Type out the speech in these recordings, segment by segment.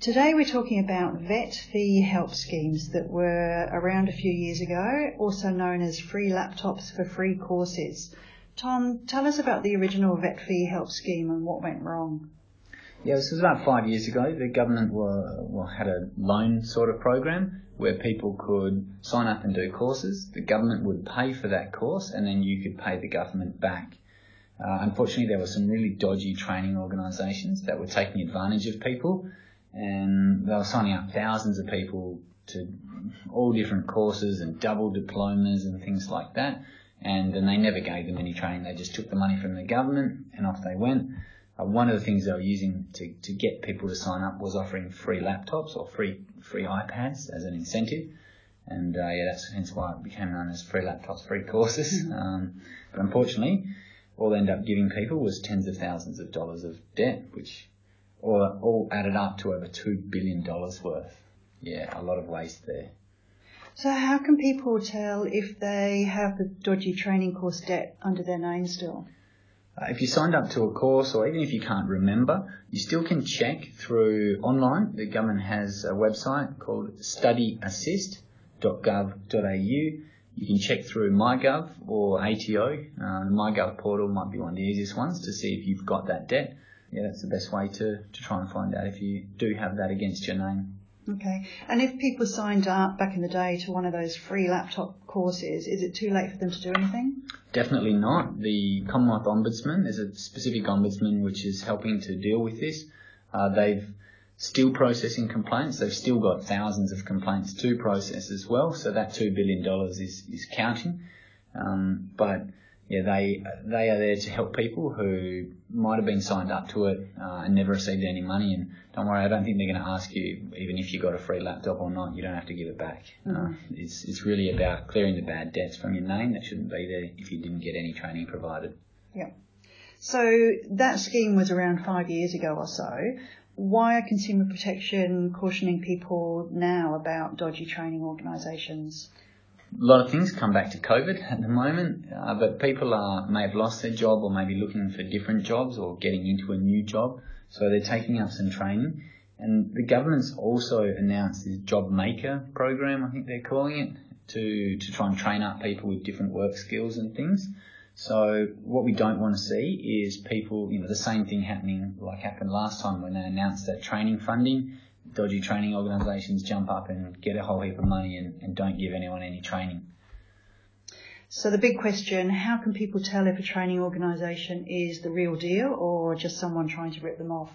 Today we're talking about vet fee help schemes that were around a few years ago, also known as free laptops for free courses. Tom, tell us about the original vet fee help scheme and what went wrong. Yeah, this was about five years ago. The government were, well, had a loan sort of program where people could sign up and do courses. The government would pay for that course and then you could pay the government back. Uh, unfortunately, there were some really dodgy training organisations that were taking advantage of people and they were signing up thousands of people to all different courses and double diplomas and things like that. And then they never gave them any training. They just took the money from the government and off they went. Uh, one of the things they were using to, to get people to sign up was offering free laptops or free free iPads as an incentive. And uh, yeah, that's hence why it became known as free laptops, free courses. Um, but unfortunately, all they ended up giving people was tens of thousands of dollars of debt, which all, all added up to over $2 billion worth. Yeah, a lot of waste there. So how can people tell if they have the dodgy training course debt under their name still? Uh, if you signed up to a course or even if you can't remember, you still can check through online. The government has a website called studyassist.gov.au. You can check through MyGov or ATO. Uh, the MyGov portal might be one of the easiest ones to see if you've got that debt yeah, that's the best way to, to try and find out if you do have that against your name. Okay. And if people signed up back in the day to one of those free laptop courses, is it too late for them to do anything? Definitely not. The Commonwealth Ombudsman, there's a specific ombudsman which is helping to deal with this. Uh, they've still processing complaints. They've still got thousands of complaints to process as well. So that $2 billion is, is counting. Um, but yeah, they they are there to help people who might have been signed up to it uh, and never received any money. And don't worry, I don't think they're going to ask you even if you got a free laptop or not. You don't have to give it back. Mm-hmm. Uh, it's it's really about clearing the bad debts from your name that shouldn't be there if you didn't get any training provided. Yeah. So that scheme was around five years ago or so. Why are Consumer Protection cautioning people now about dodgy training organisations? A lot of things come back to COVID at the moment, uh, but people are may have lost their job or maybe looking for different jobs or getting into a new job, so they're taking up some training. And the government's also announced this job maker program, I think they're calling it, to to try and train up people with different work skills and things. So what we don't want to see is people, you know, the same thing happening like happened last time when they announced that training funding dodgy training organisations jump up and get a whole heap of money and, and don't give anyone any training. So the big question, how can people tell if a training organisation is the real deal or just someone trying to rip them off?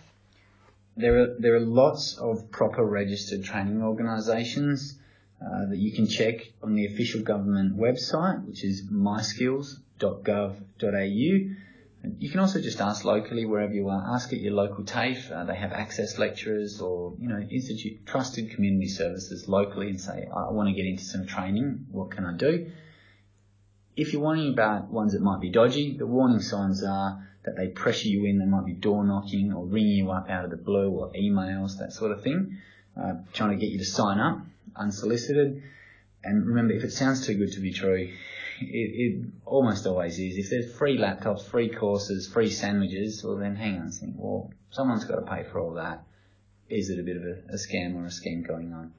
There are, there are lots of proper registered training organisations uh, that you can check on the official government website, which is myskills.gov.au. You can also just ask locally wherever you are. Ask at your local TAFE. Uh, they have access lecturers or you know institute trusted community services locally and say I want to get into some training. What can I do? If you're wondering about ones that might be dodgy, the warning signs are that they pressure you in. They might be door knocking or ringing you up out of the blue or emails, that sort of thing, uh, trying to get you to sign up unsolicited. And remember, if it sounds too good to be true, it, it almost always is. If there's free laptops, free courses, free sandwiches, well then hang on, think, well, someone's got to pay for all that. Is it a bit of a, a scam or a scheme going on?